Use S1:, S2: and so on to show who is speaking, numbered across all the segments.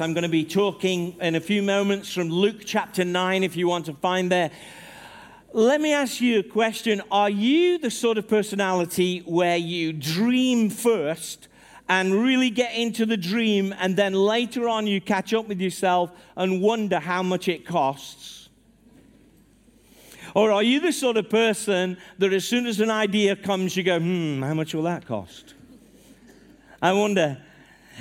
S1: I'm going to be talking in a few moments from Luke chapter 9 if you want to find there. Let me ask you a question. Are you the sort of personality where you dream first and really get into the dream and then later on you catch up with yourself and wonder how much it costs? Or are you the sort of person that as soon as an idea comes, you go, hmm, how much will that cost? I wonder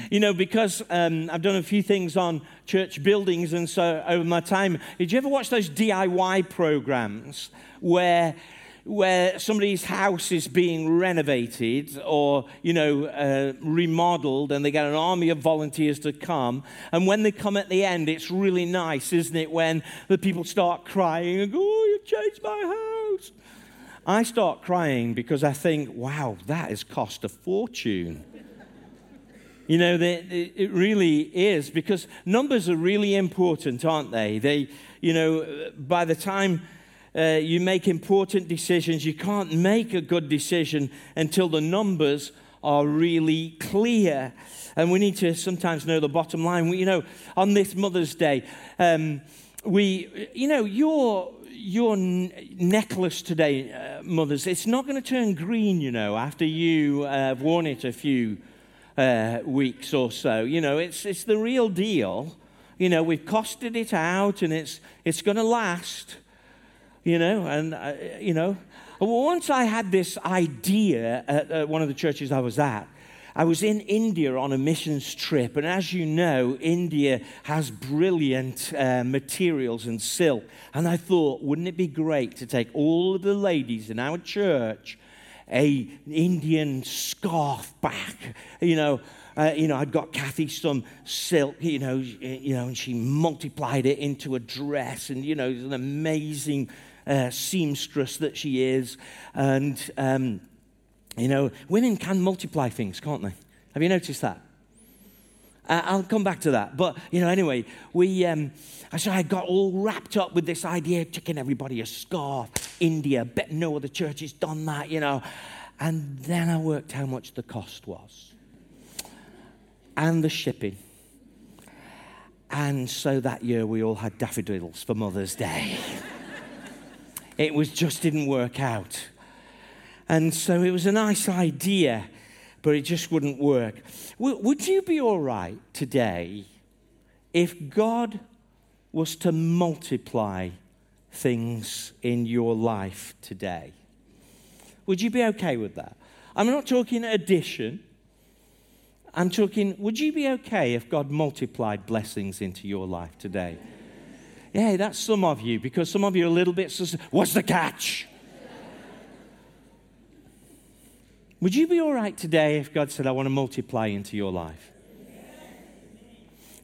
S1: you know, because um, I've done a few things on church buildings, and so over my time, did you ever watch those DIY programs where where somebody's house is being renovated or you know uh, remodeled and they get an army of volunteers to come and when they come at the end it's really nice isn't it when the people start crying and go oh you've changed my house. I start crying because i think wow that has cost a fortune you know, it really is because numbers are really important, aren't they? They, you know, by the time uh, you make important decisions, you can't make a good decision until the numbers are really clear. And we need to sometimes know the bottom line. We, you know, on this Mother's Day, um, we, you know, your your necklace today, uh, mothers, it's not going to turn green, you know, after you uh, have worn it a few uh, weeks or so. You know, it's, it's the real deal. You know, we've costed it out and it's, it's going to last. You know, and, uh, you know, once I had this idea at uh, one of the churches I was at, I was in India on a missions trip, and as you know, India has brilliant uh, materials and silk. And I thought, wouldn't it be great to take all of the ladies in our church a Indian scarf back. You know, uh, you know, I'd got Kathy some silk, you know, you know, and she multiplied it into a dress, and you know, an amazing uh, seamstress that she is, and um, you know, women can multiply things, can't they? Have you noticed that? Uh, I'll come back to that. But, you know, anyway, we, um, so I got all wrapped up with this idea, of taking everybody a scarf, India, bet no other church has done that, you know. And then I worked how much the cost was and the shipping. And so that year we all had daffodils for Mother's Day. it was just didn't work out. And so it was a nice idea but it just wouldn't work. would you be all right today if God was to multiply things in your life today? Would you be okay with that? I'm not talking addition. I'm talking, would you be okay if God multiplied blessings into your life today? Yeah, that's some of you, because some of you are a little bit, what's the catch? Would you be all right today if God said, I want to multiply into your life?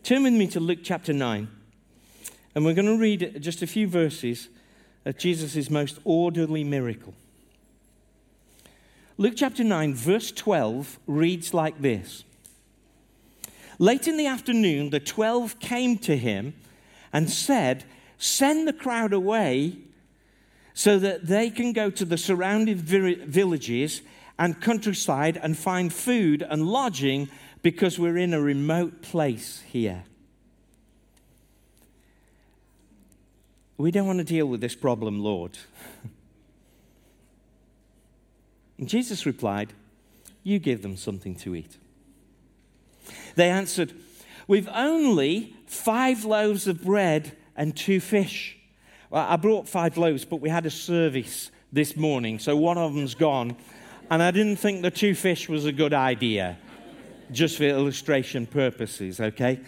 S1: Turn with me to Luke chapter 9, and we're going to read just a few verses of Jesus' most orderly miracle. Luke chapter 9, verse 12 reads like this Late in the afternoon, the twelve came to him and said, Send the crowd away so that they can go to the surrounding villages and countryside and find food and lodging because we're in a remote place here. We don't want to deal with this problem, Lord. and Jesus replied, You give them something to eat. They answered, We've only five loaves of bread and two fish. Well, I brought five loaves, but we had a service this morning, so one of them's gone and I didn't think the two fish was a good idea, just for illustration purposes, okay?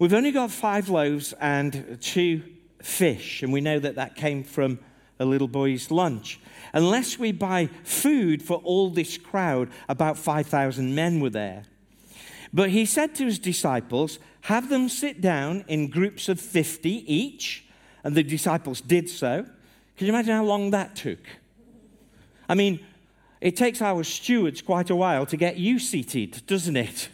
S1: We've only got five loaves and two fish, and we know that that came from a little boy's lunch. Unless we buy food for all this crowd, about 5,000 men were there. But he said to his disciples, Have them sit down in groups of 50 each. And the disciples did so. Can you imagine how long that took? I mean, it takes our stewards quite a while to get you seated, doesn't it?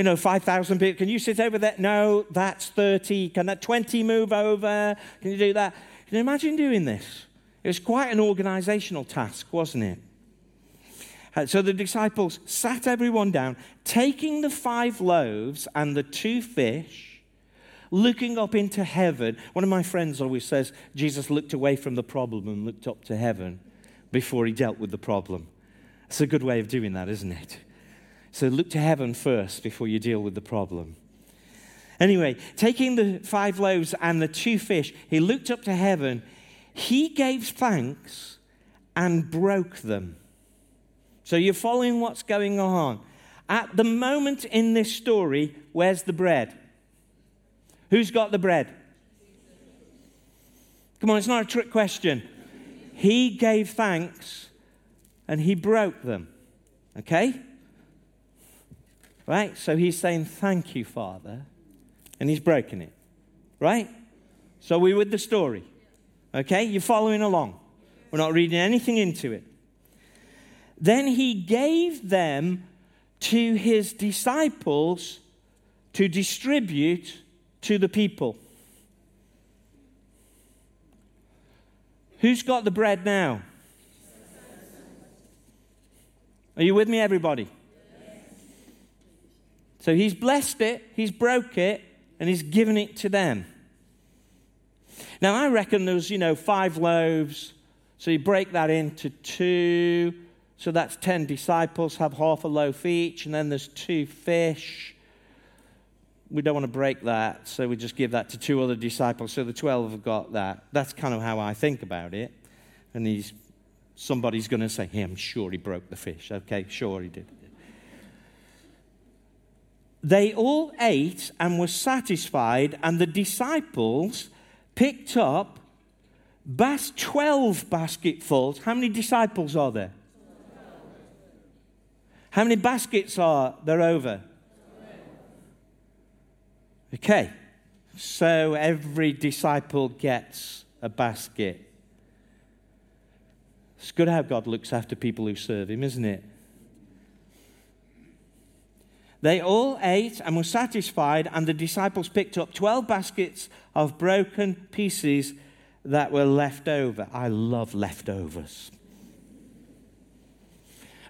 S1: You know, 5,000 people. Can you sit over there? No, that's 30. Can that 20 move over? Can you do that? Can you imagine doing this? It was quite an organizational task, wasn't it? Uh, so the disciples sat everyone down, taking the five loaves and the two fish, looking up into heaven. One of my friends always says Jesus looked away from the problem and looked up to heaven before he dealt with the problem. It's a good way of doing that, isn't it? So look to heaven first before you deal with the problem. Anyway, taking the five loaves and the two fish, he looked up to heaven. He gave thanks and broke them. So you're following what's going on. At the moment in this story, where's the bread? Who's got the bread? Come on, it's not a trick question. He gave thanks and he broke them. Okay? Right? So he's saying, Thank you, Father. And he's broken it. Right? So we're with the story. Okay? You're following along. We're not reading anything into it. Then he gave them to his disciples to distribute to the people. Who's got the bread now? Are you with me, everybody? So he's blessed it, he's broke it, and he's given it to them. Now, I reckon there's, you know, five loaves. So you break that into two. So that's 10 disciples have half a loaf each. And then there's two fish. We don't want to break that. So we just give that to two other disciples. So the 12 have got that. That's kind of how I think about it. And he's, somebody's going to say, hey, I'm sure he broke the fish. Okay, sure he did. They all ate and were satisfied, and the disciples picked up bas- 12 basketfuls. How many disciples are there? How many baskets are there over? Okay, so every disciple gets a basket. It's good how God looks after people who serve Him, isn't it? They all ate and were satisfied, and the disciples picked up 12 baskets of broken pieces that were left over. I love leftovers.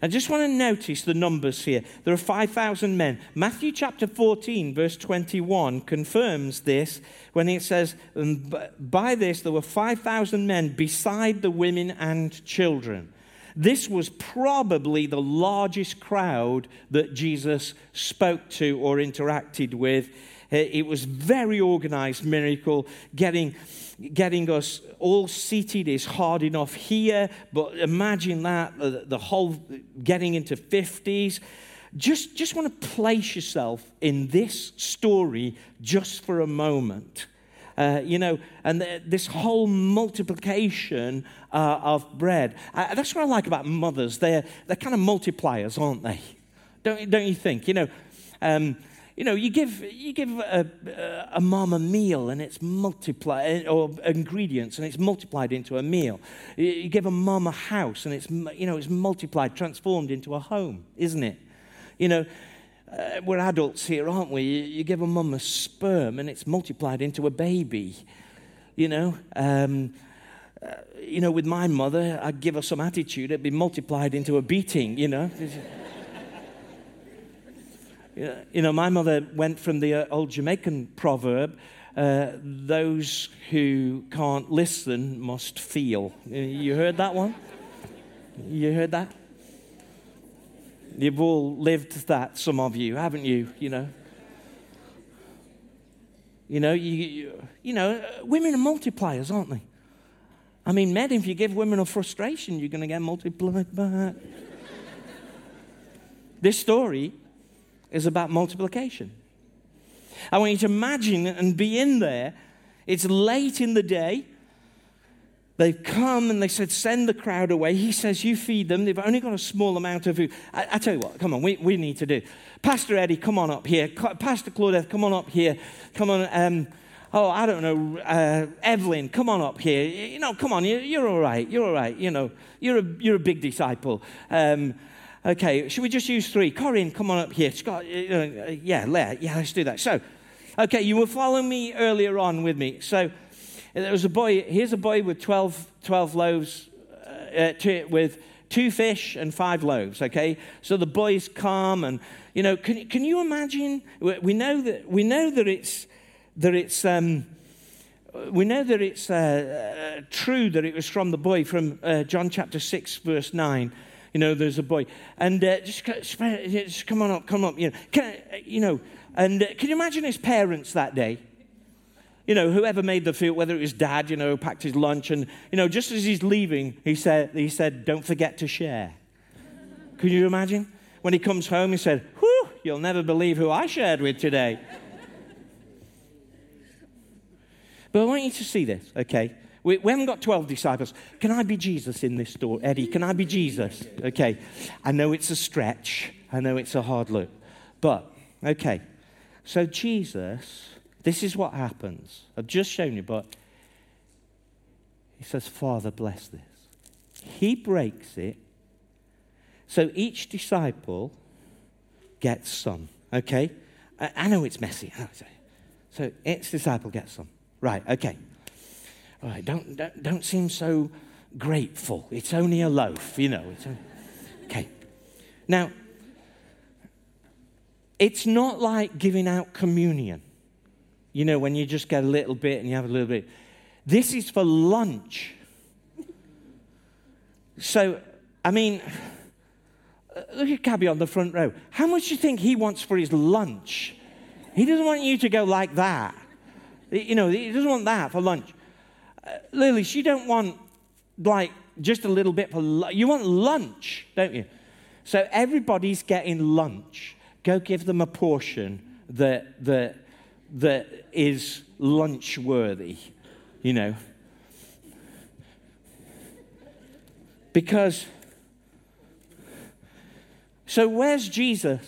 S1: I just want to notice the numbers here. There are 5,000 men. Matthew chapter 14, verse 21, confirms this when it says, um, By this there were 5,000 men beside the women and children. This was probably the largest crowd that Jesus spoke to or interacted with. It was very organized miracle. Getting, getting us all seated is hard enough here, but imagine that the, the whole getting into 50s. Just, just want to place yourself in this story just for a moment. Uh, you know, and the, this whole multiplication uh, of bread. Uh, that's what I like about mothers. They're, they're kind of multipliers, aren't they? Don't, don't you think? You know, um, you know, you give, you give a, a mom a meal and it's multiplied, or ingredients and it's multiplied into a meal. You give a mom a house and it's, you know, it's multiplied, transformed into a home, isn't it? You know, uh, we're adults here, aren't we? You, you, give a mum a sperm and it's multiplied into a baby. You know, um, uh, you know, with my mother, I'd give her some attitude, it'd be multiplied into a beating. You know. you know, my mother went from the uh, old Jamaican proverb. Uh, those who can't listen must feel. You heard that one? You heard that? You've all lived that, some of you, haven't you? You know. You know, you, you, you know, women are multipliers, aren't they? I mean, men, if you give women a frustration, you're going to get multiplied back. this story is about multiplication. I want you to imagine and be in there. It's late in the day. They've come and they said, send the crowd away. He says, you feed them. They've only got a small amount of food. I, I tell you what, come on, we, we need to do. Pastor Eddie, come on up here. Pastor Claudette, come on up here. Come on. Um, oh, I don't know, uh, Evelyn, come on up here. You know, come on, you're, you're all right. You're all right. You know, you're a, you're a big disciple. Um, okay, should we just use three? Corinne, come on up here. Scott, uh, yeah, yeah, let's do that. So, okay, you were following me earlier on with me. So, there was a boy, here's a boy with 12, 12 loaves, uh, with two fish and five loaves, okay? So the boys calm and, you know, can, can you imagine? We know that, we know that it's, that it's, um, we know that it's uh, uh, true that it was from the boy from uh, John chapter 6, verse 9. You know, there's a boy. And uh, just, just, come on up, come up. You know, can, you know and uh, can you imagine his parents that day? You know, whoever made the food, whether it was dad, you know, packed his lunch. And, you know, just as he's leaving, he said, he said don't forget to share. Can you imagine? When he comes home, he said, whew, you'll never believe who I shared with today. But I want you to see this, okay? We, we, haven't got 12 disciples. Can I be Jesus in this story? Eddie, can I be Jesus? Okay. I know it's a stretch. I know it's a hard look. But, okay. So, Jesus, this is what happens. I've just shown you, but he says, Father, bless this. He breaks it. So each disciple gets some, okay? I, I know it's messy. So each disciple gets some. Right, okay. All right, don't, don't, don't seem so grateful. It's only a loaf, you know. Only... okay. Now, it's not like giving out communion, you know, when you just get a little bit and you have a little bit. This is for lunch. So, I mean, look at Cabby on the front row. How much do you think he wants for his lunch? He doesn't want you to go like that. You know, he doesn't want that for lunch. Uh, Lily, she don't want like just a little bit for lunch. You want lunch, don't you? So everybody's getting lunch. Go give them a portion that, that, that is lunch worthy, you know. Because, so where's Jesus?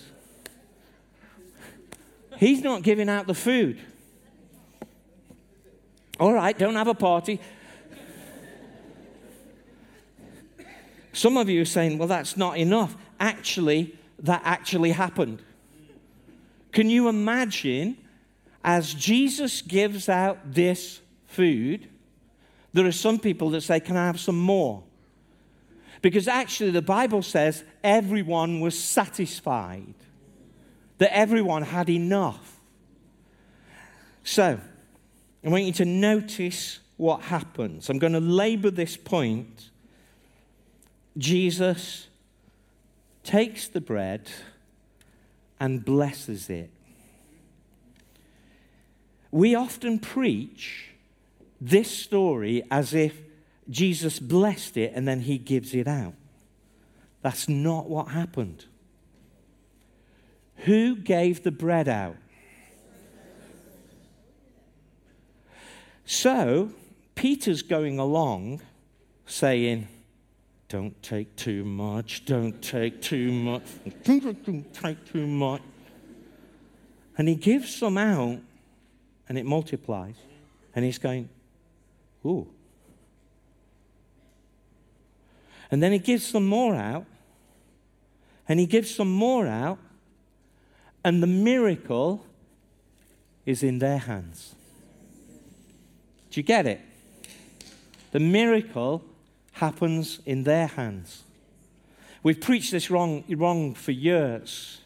S1: He's not giving out the food. All right, don't have a party. Some of you are saying, well, that's not enough. Actually, that actually happened. Can you imagine as Jesus gives out this food, there are some people that say, Can I have some more? Because actually, the Bible says everyone was satisfied, that everyone had enough. So, I want you to notice what happens. I'm going to labor this point. Jesus takes the bread and blesses it. We often preach this story as if Jesus blessed it and then he gives it out. That's not what happened. Who gave the bread out? So, Peter's going along saying, Don't take too much, don't take too much, don't take too much. And he gives some out, and it multiplies. And he's going, Ooh. And then he gives some more out, and he gives some more out, and the miracle is in their hands. Do you get it? The miracle happens in their hands. We've preached this wrong, wrong for years.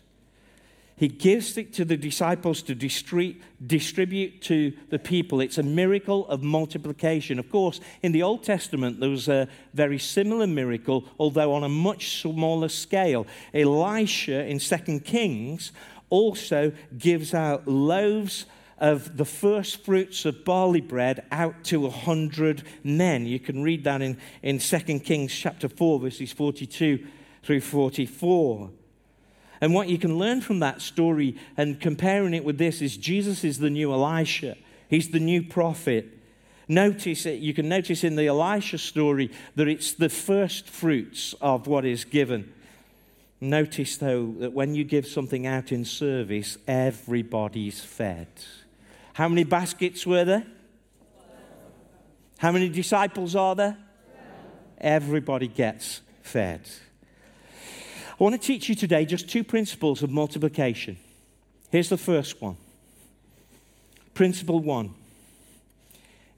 S1: He gives it to the disciples to distribute to the people. It's a miracle of multiplication. Of course, in the Old Testament, there was a very similar miracle, although on a much smaller scale. Elisha in 2 Kings also gives out loaves of the first fruits of barley bread out to a hundred men. You can read that in, in 2 Kings chapter 4, verses 42 through 44. And what you can learn from that story and comparing it with this is Jesus is the new Elisha. He's the new prophet. Notice it, you can notice in the Elisha story that it's the first fruits of what is given. Notice, though, that when you give something out in service, everybody's fed. How many baskets were there? How many disciples are there? Everybody gets fed. I want to teach you today just two principles of multiplication. Here's the first one. Principle one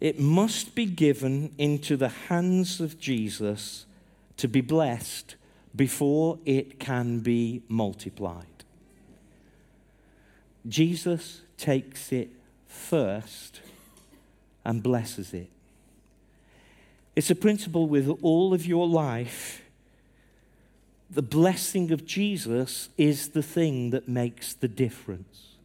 S1: it must be given into the hands of Jesus to be blessed before it can be multiplied. Jesus takes it first and blesses it. It's a principle with all of your life. The blessing of Jesus is the thing that makes the difference.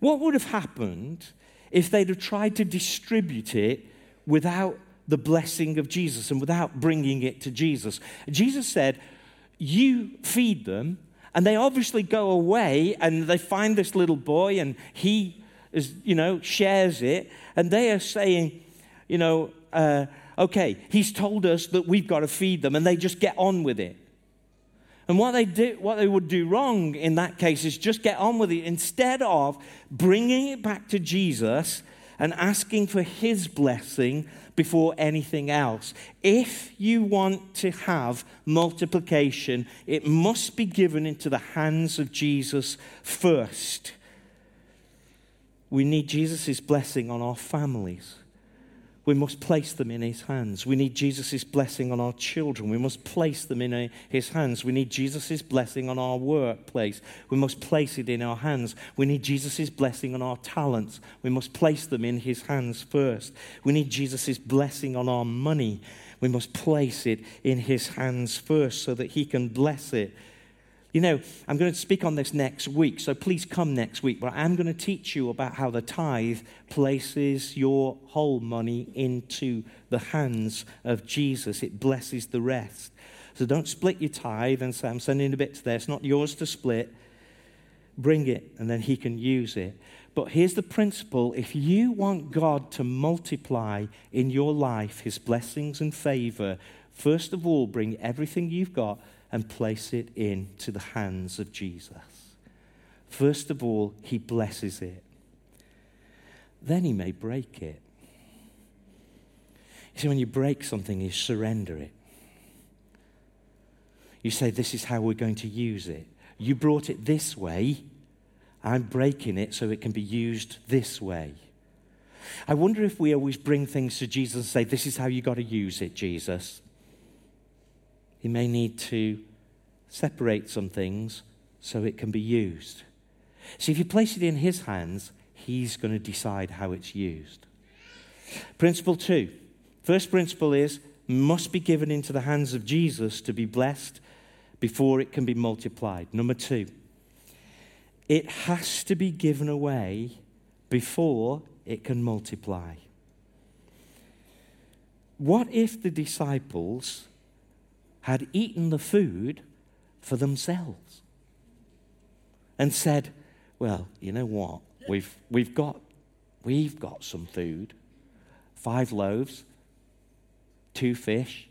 S1: What would have happened if they'd have tried to distribute it without the blessing of Jesus and without bringing it to Jesus? Jesus said, You feed them, and they obviously go away and they find this little boy, and he is, you know, shares it, and they are saying, you know, uh, okay, he's told us that we've got to feed them, and they just get on with it. And what they, do, what they would do wrong in that case is just get on with it instead of bringing it back to Jesus and asking for his blessing before anything else. If you want to have multiplication, it must be given into the hands of Jesus first. We need Jesus' blessing on our families. We must place them in his hands. We need Jesus' blessing on our children. We must place them in his hands. We need Jesus' blessing on our workplace. We must place it in our hands. We need Jesus' blessing on our talents. We must place them in his hands first. We need Jesus' blessing on our money. We must place it in his hands first so that he can bless it you know, I'm going to speak on this next week, so please come next week. But I'm going to teach you about how the tithe places your whole money into the hands of Jesus. It blesses the rest. So don't split your tithe and say, I'm sending a bit to there. It's not yours to split. Bring it, and then He can use it. But here's the principle if you want God to multiply in your life His blessings and favor, first of all, bring everything you've got and place it into the hands of Jesus. First of all, he blesses it. Then he may break it. You see, when you break something, you surrender it. You say, This is how we're going to use it. You brought it this way. I'm breaking it so it can be used this way. I wonder if we always bring things to Jesus and say, This is how you got to use it, Jesus. He may need to separate some things so it can be used. See, if you place it in His hands, He's going to decide how it's used. Principle two. First principle is must be given into the hands of Jesus to be blessed before it can be multiplied. Number two, it has to be given away before it can multiply. What if the disciples had eaten the food for themselves and said, Well, you know what? We've, we've, got, we've got some food five loaves, two fish,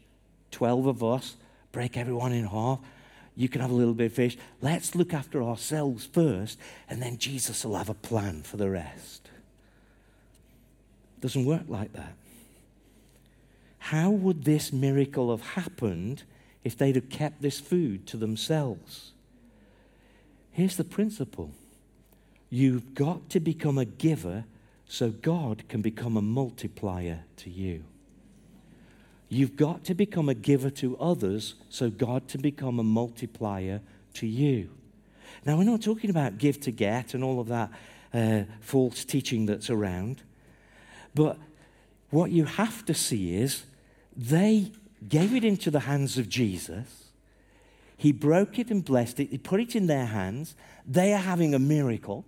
S1: 12 of us, break everyone in half. You can have a little bit of fish. Let's look after ourselves first, and then Jesus will have a plan for the rest. Doesn't work like that. How would this miracle have happened if they'd have kept this food to themselves. Here's the principle you've got to become a giver so God can become a multiplier to you. You've got to become a giver to others so God can become a multiplier to you. Now, we're not talking about give to get and all of that uh, false teaching that's around, but what you have to see is they gave it into the hands of Jesus. He broke it and blessed it. He put it in their hands. They are having a miracle.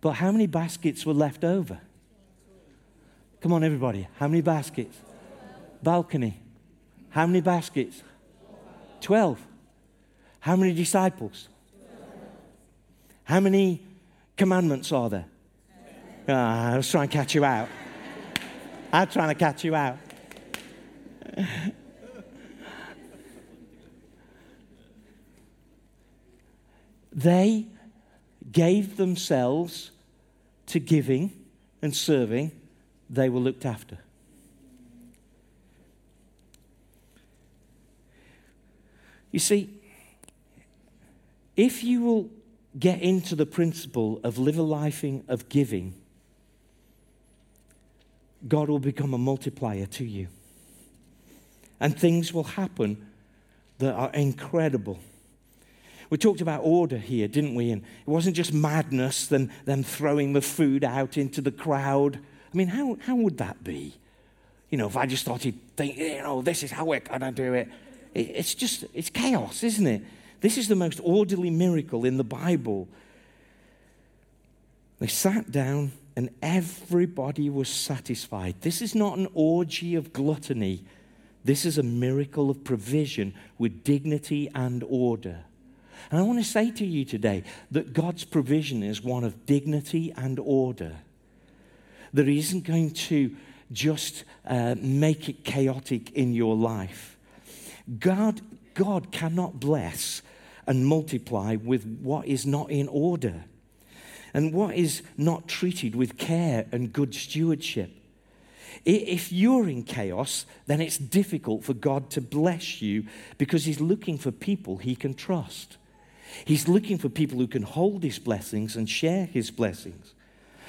S1: But how many baskets were left over? Come on, everybody. How many baskets? Balcony. How many baskets? Twelve. How many disciples? How many commandments are there? Ah, I was trying to catch you out. I'm trying to catch you out. They gave themselves to giving and serving, they were looked after. You see, if you will get into the principle of live a life of giving, God will become a multiplier to you. And things will happen that are incredible. We talked about order here, didn't we? And it wasn't just madness, than them throwing the food out into the crowd. I mean, how, how would that be? You know, if I just started thinking, you know, this is how we're going to do it. it. It's just, it's chaos, isn't it? This is the most orderly miracle in the Bible. They sat down and everybody was satisfied. This is not an orgy of gluttony. This is a miracle of provision with dignity and order. And I want to say to you today that God's provision is one of dignity and order. That He isn't going to just uh, make it chaotic in your life. God, God cannot bless and multiply with what is not in order and what is not treated with care and good stewardship. If you're in chaos, then it's difficult for God to bless you because He's looking for people He can trust. He's looking for people who can hold His blessings and share His blessings.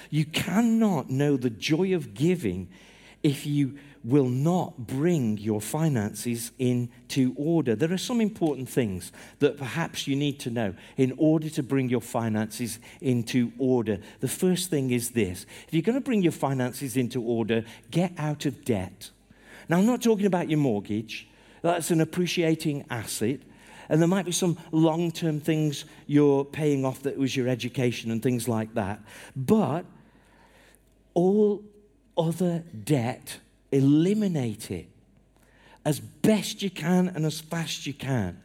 S1: You cannot know the joy of giving if you will not bring your finances into order. There are some important things that perhaps you need to know in order to bring your finances into order. The first thing is this if you're going to bring your finances into order, get out of debt. Now, I'm not talking about your mortgage, that's an appreciating asset. And there might be some long term things you're paying off that was your education and things like that. But all other debt eliminate it as best you can and as fast you can.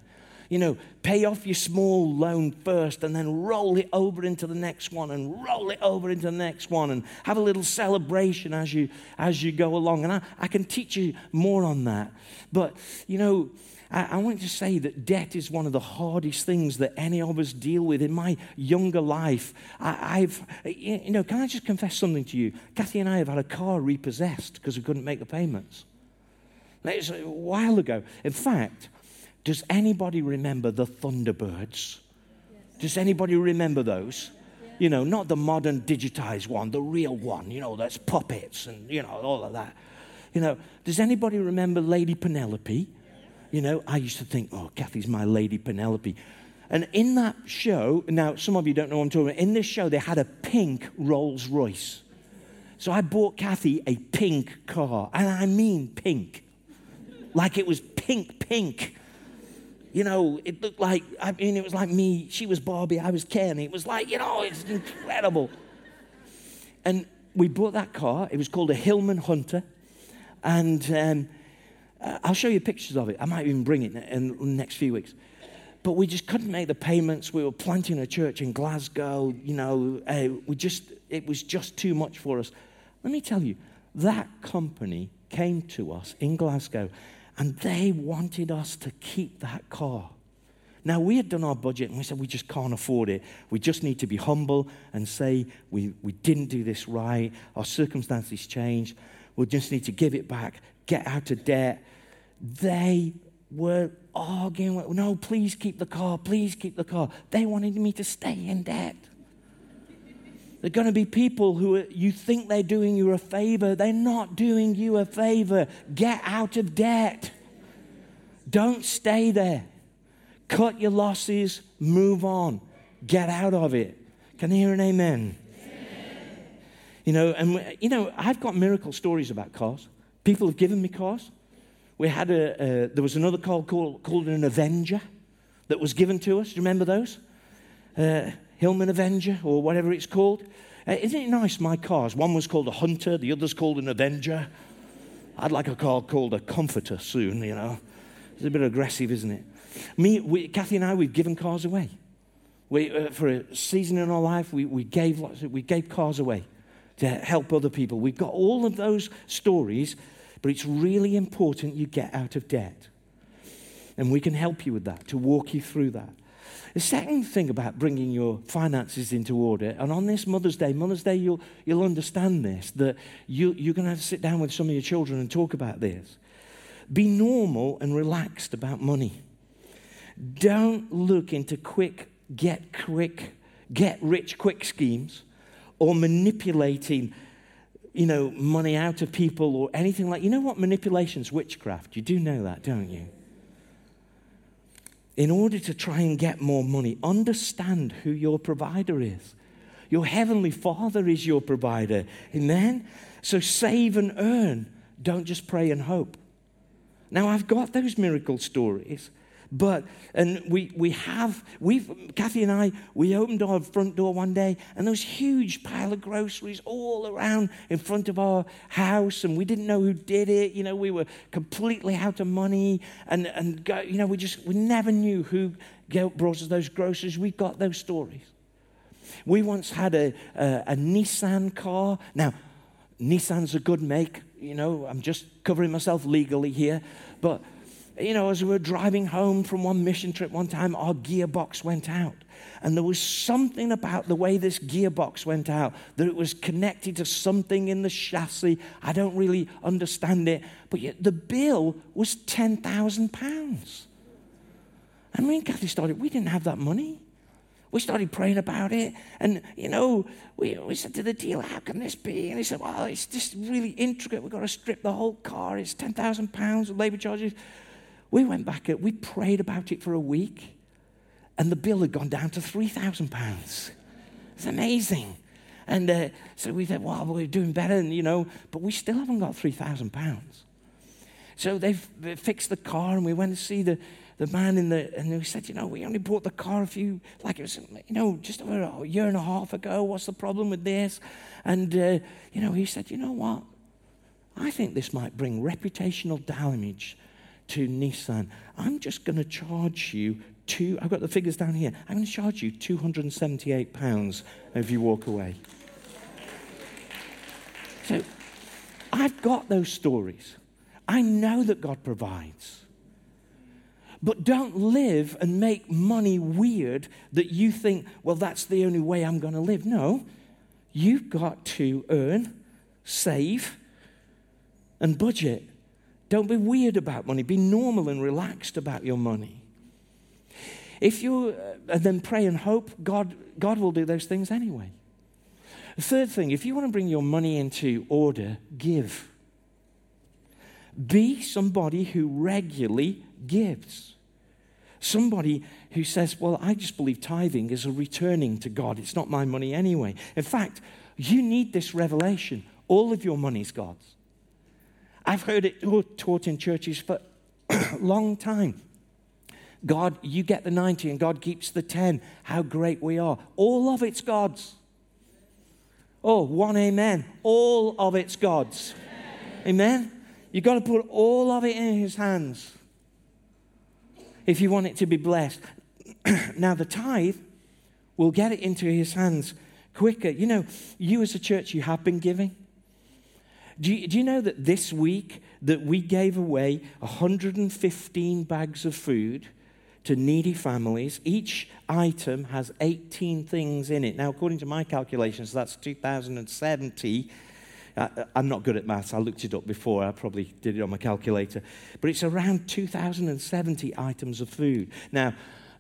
S1: You know, pay off your small loan first and then roll it over into the next one and roll it over into the next one and have a little celebration as you as you go along. And I, I can teach you more on that. But you know, I, want to say that debt is one of the hardest things that any of us deal with. In my younger life, I, have you know, can I just confess something to you? Kathy and I have had a car repossessed because we couldn't make the payments. It's a while ago. In fact, does anybody remember the Thunderbirds? Does anybody remember those? You know, not the modern digitized one, the real one, you know, that's puppets and, you know, all of that. You know, does anybody remember Lady Penelope? You know, I used to think, oh, Kathy's my Lady Penelope. And in that show, now some of you don't know what I'm talking about, in this show, they had a pink Rolls Royce. So I bought Kathy a pink car, and I mean pink. Like it was pink, pink. You know, it looked like, I mean, it was like me. She was Barbie, I was Ken. It was like, you know, it's incredible. And we bought that car. It was called a Hillman Hunter. And um, I'll show you pictures of it. I might even bring it in the next few weeks. But we just couldn't make the payments. We were planting a church in Glasgow. You know, uh, we just, it was just too much for us. Let me tell you, that company came to us in Glasgow and they wanted us to keep that car. Now, we had done our budget and we said we just can't afford it. We just need to be humble and say we, we didn't do this right. Our circumstances changed. We just need to give it back, get out of debt. They were arguing, no, please keep the car, please keep the car. They wanted me to stay in debt. There are going to be people who are, you think they're doing you a favor. They're not doing you a favor. Get out of debt. Don't stay there. Cut your losses, move on, get out of it. Can I hear an amen? amen? You know, and you know, I've got miracle stories about cars. People have given me cars. We had a, uh, there was another car called, called an Avenger that was given to us. Do you remember those? Uh, Hillman Avenger or whatever it's called. Uh, isn't it nice, my cars? One was called a Hunter, the other's called an Avenger. I'd like a car called a Comforter soon, you know. It's a bit aggressive, isn't it? Me, we, Kathy and I, we've given cars away. We, uh, for a season in our life, we, we, gave lots we gave cars away to help other people. We've got all of those stories, but it's really important you get out of debt. And we can help you with that, to walk you through that. The second thing about bringing your finances into order, and on this Mother's Day, Mother's Day, you'll, you'll understand this, that you, you're going to have to sit down with some of your children and talk about this. Be normal and relaxed about money. Don't look into quick, get quick, get rich quick schemes or manipulating you know, money out of people or anything like. You know what manipulation's witchcraft? You do know that, don't you? In order to try and get more money, understand who your provider is. Your heavenly Father is your provider. Amen? So save and earn. Don't just pray and hope. Now, I've got those miracle stories. But, and we, we have, we've, Kathy and I, we opened our front door one day and there was huge pile of groceries all around in front of our house and we didn't know who did it. You know, we were completely out of money and, and go, you know, we just, we never knew who brought us those groceries. We got those stories. We once had a, a, a Nissan car. Now, Nissan's a good make. You know, I'm just covering myself legally here. But you know, as we were driving home from one mission trip one time, our gearbox went out. And there was something about the way this gearbox went out, that it was connected to something in the chassis. I don't really understand it. But yet the bill was £10,000. And me and Kathy started, we didn't have that money. We started praying about it. And, you know, we, we said to the dealer, how can this be? And he said, well, it's just really intricate. We've got to strip the whole car. It's £10,000 of labor charges. We went back, we prayed about it for a week, and the bill had gone down to £3,000. It's amazing. And uh, so we said, well, we're doing better, and, you know, but we still haven't got £3,000. So they fixed the car, and we went to see the, the man in the, and we said, you know, we only bought the car a few, like it was, you know, just over a year and a half ago. What's the problem with this? And, uh, you know, he said, you know what? I think this might bring reputational damage to Nissan, I'm just going to charge you two, I've got the figures down here, I'm going to charge you £278 if you walk away. So I've got those stories. I know that God provides. But don't live and make money weird that you think, well, that's the only way I'm going to live. No, you've got to earn, save, and budget. Don't be weird about money. Be normal and relaxed about your money. If you uh, then pray and hope, God, God will do those things anyway. The third thing, if you want to bring your money into order, give. Be somebody who regularly gives. Somebody who says, Well, I just believe tithing is a returning to God. It's not my money anyway. In fact, you need this revelation. All of your money is God's. I've heard it taught in churches for a long time. God, you get the 90 and God keeps the 10. How great we are. All of it's God's. Oh, one amen. All of it's God's. Amen. amen? You've got to put all of it in His hands if you want it to be blessed. now, the tithe will get it into His hands quicker. You know, you as a church, you have been giving. Do you, do you know that this week that we gave away 115 bags of food to needy families? Each item has 18 things in it. Now, according to my calculations, that's 2,070. Uh, I'm not good at maths. I looked it up before. I probably did it on my calculator. But it's around 2,070 items of food. Now,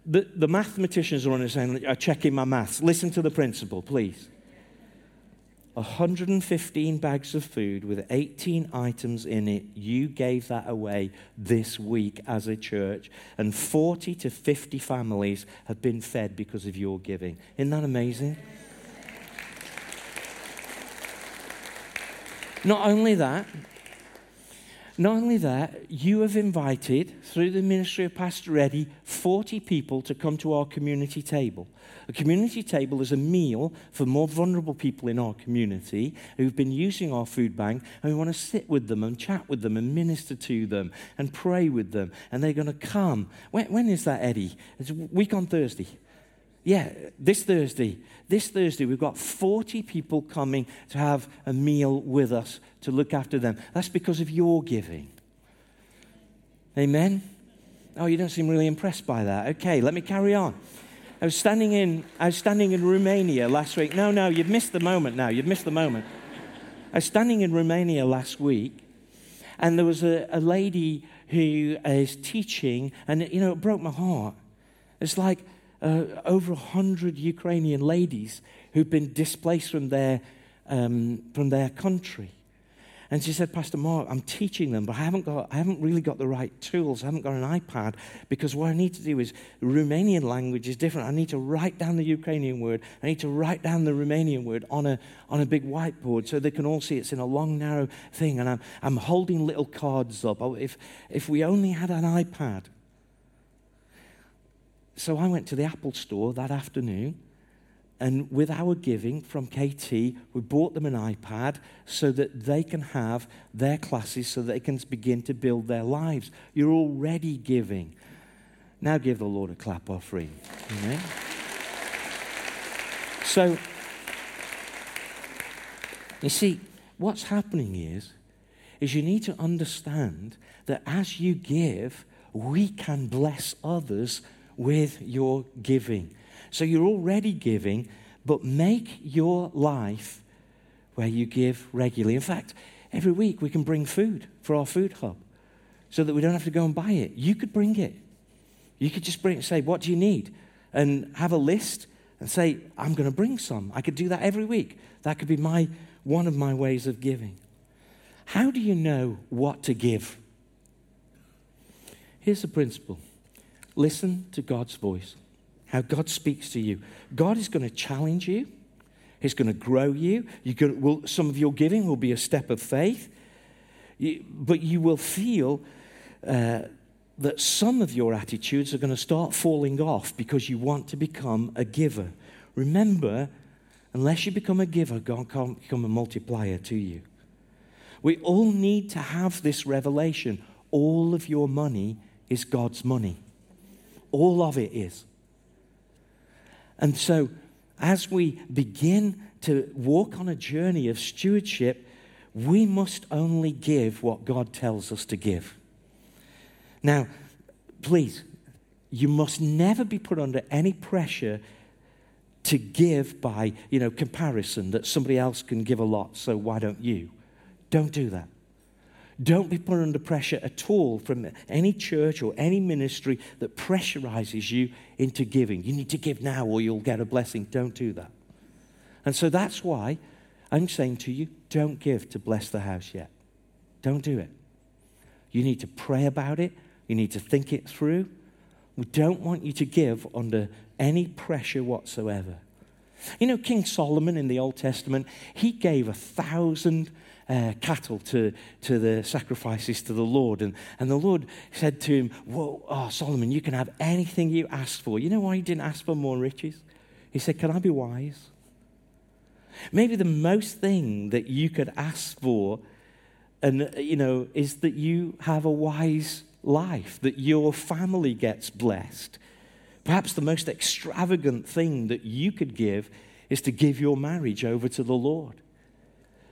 S1: the, the mathematicians are on it saying, are checking my maths. Listen to the principle, please. 115 bags of food with 18 items in it. You gave that away this week as a church, and 40 to 50 families have been fed because of your giving. Isn't that amazing? Not only that, not only that, you have invited, through the ministry of Pastor Eddie, 40 people to come to our community table. A community table is a meal for more vulnerable people in our community who've been using our food bank, and we want to sit with them and chat with them and minister to them and pray with them. And they're going to come. When, when is that, Eddie? It's a week on Thursday. Yeah, this Thursday. This Thursday, we've got 40 people coming to have a meal with us to look after them. That's because of your giving. Amen? Oh, you don't seem really impressed by that. Okay, let me carry on. I was standing in, I was standing in Romania last week. No, no, you've missed the moment now. You've missed the moment. I was standing in Romania last week, and there was a, a lady who is teaching, and you know, it broke my heart. It's like uh, over 100 Ukrainian ladies who've been displaced from their um, from their country. And she said, Pastor Mark, I'm teaching them, but I haven't, got, I haven't really got the right tools. I haven't got an iPad because what I need to do is Romanian language is different. I need to write down the Ukrainian word. I need to write down the Romanian word on a, on a big whiteboard so they can all see it's in a long, narrow thing. And I'm, I'm holding little cards up. Oh, if, if we only had an iPad. So I went to the Apple store that afternoon and with our giving from KT, we bought them an iPad so that they can have their classes so they can begin to build their lives. You're already giving. Now give the Lord a clap offering. Amen. So, you see, what's happening is, is you need to understand that as you give, we can bless others with your giving. So you're already giving, but make your life where you give regularly. In fact, every week we can bring food for our food hub so that we don't have to go and buy it. You could bring it. You could just bring it, say, What do you need? And have a list and say, I'm going to bring some. I could do that every week. That could be my, one of my ways of giving. How do you know what to give? Here's the principle listen to God's voice how God speaks to you. God is going to challenge you. He's going to grow you. Some of your giving will be a step of faith, you, but you will feel uh, that some of your attitudes are going to start falling off because you want to become a giver. Remember, unless you become a giver, God can't become a multiplier to you. We all need to have this revelation. All of your money is God's money. All of it is. And so, as we begin to walk on a journey of stewardship, we must only give what God tells us to give. Now, please, you must never be put under any pressure to give by, you know, comparison that somebody else can give a lot, so why don't you? Don't do that. Don't be put under pressure at all from any church or any ministry that pressurizes you into giving. You need to give now or you'll get a blessing. Don't do that. And so that's why I'm saying to you don't give to bless the house yet. Don't do it. You need to pray about it, you need to think it through. We don't want you to give under any pressure whatsoever. You know, King Solomon in the Old Testament, he gave a thousand uh, cattle to, to the sacrifices to the Lord. And, and the Lord said to him, Whoa, oh, Solomon, you can have anything you ask for. You know why he didn't ask for more riches? He said, Can I be wise? Maybe the most thing that you could ask for, and you know, is that you have a wise life, that your family gets blessed. Perhaps the most extravagant thing that you could give is to give your marriage over to the Lord.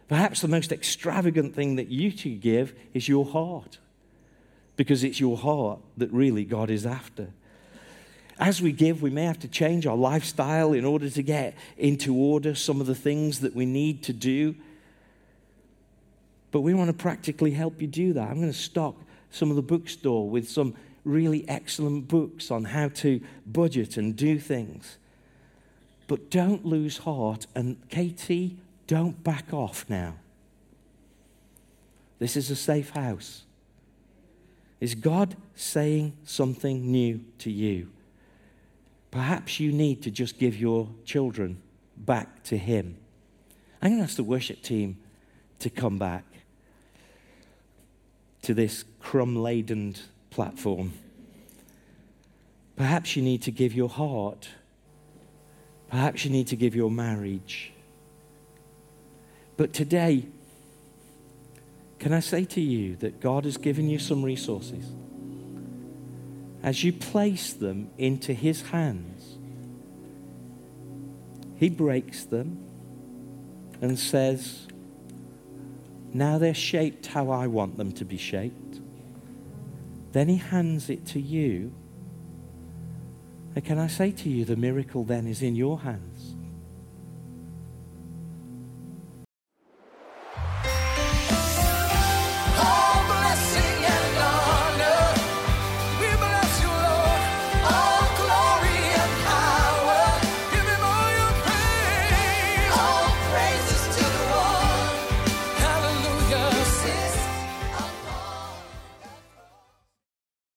S1: Perhaps the most extravagant thing that you could give is your heart, because it's your heart that really God is after. As we give, we may have to change our lifestyle in order to get into order some of the things that we need to do. But we want to practically help you do that. I'm going to stock some of the bookstore with some really excellent books on how to budget and do things. But don't lose heart. And KT, don't back off now. This is a safe house. Is God saying something new to you? Perhaps you need to just give your children back to Him. I'm going to ask the worship team to come back to this crumb laden platform. Perhaps you need to give your heart. Perhaps you need to give your marriage. But today, can I say to you that God has given you some resources? As you place them into His hands, He breaks them and says, Now they're shaped how I want them to be shaped. Then He hands it to you. And can I say to you, the miracle then is in your hands.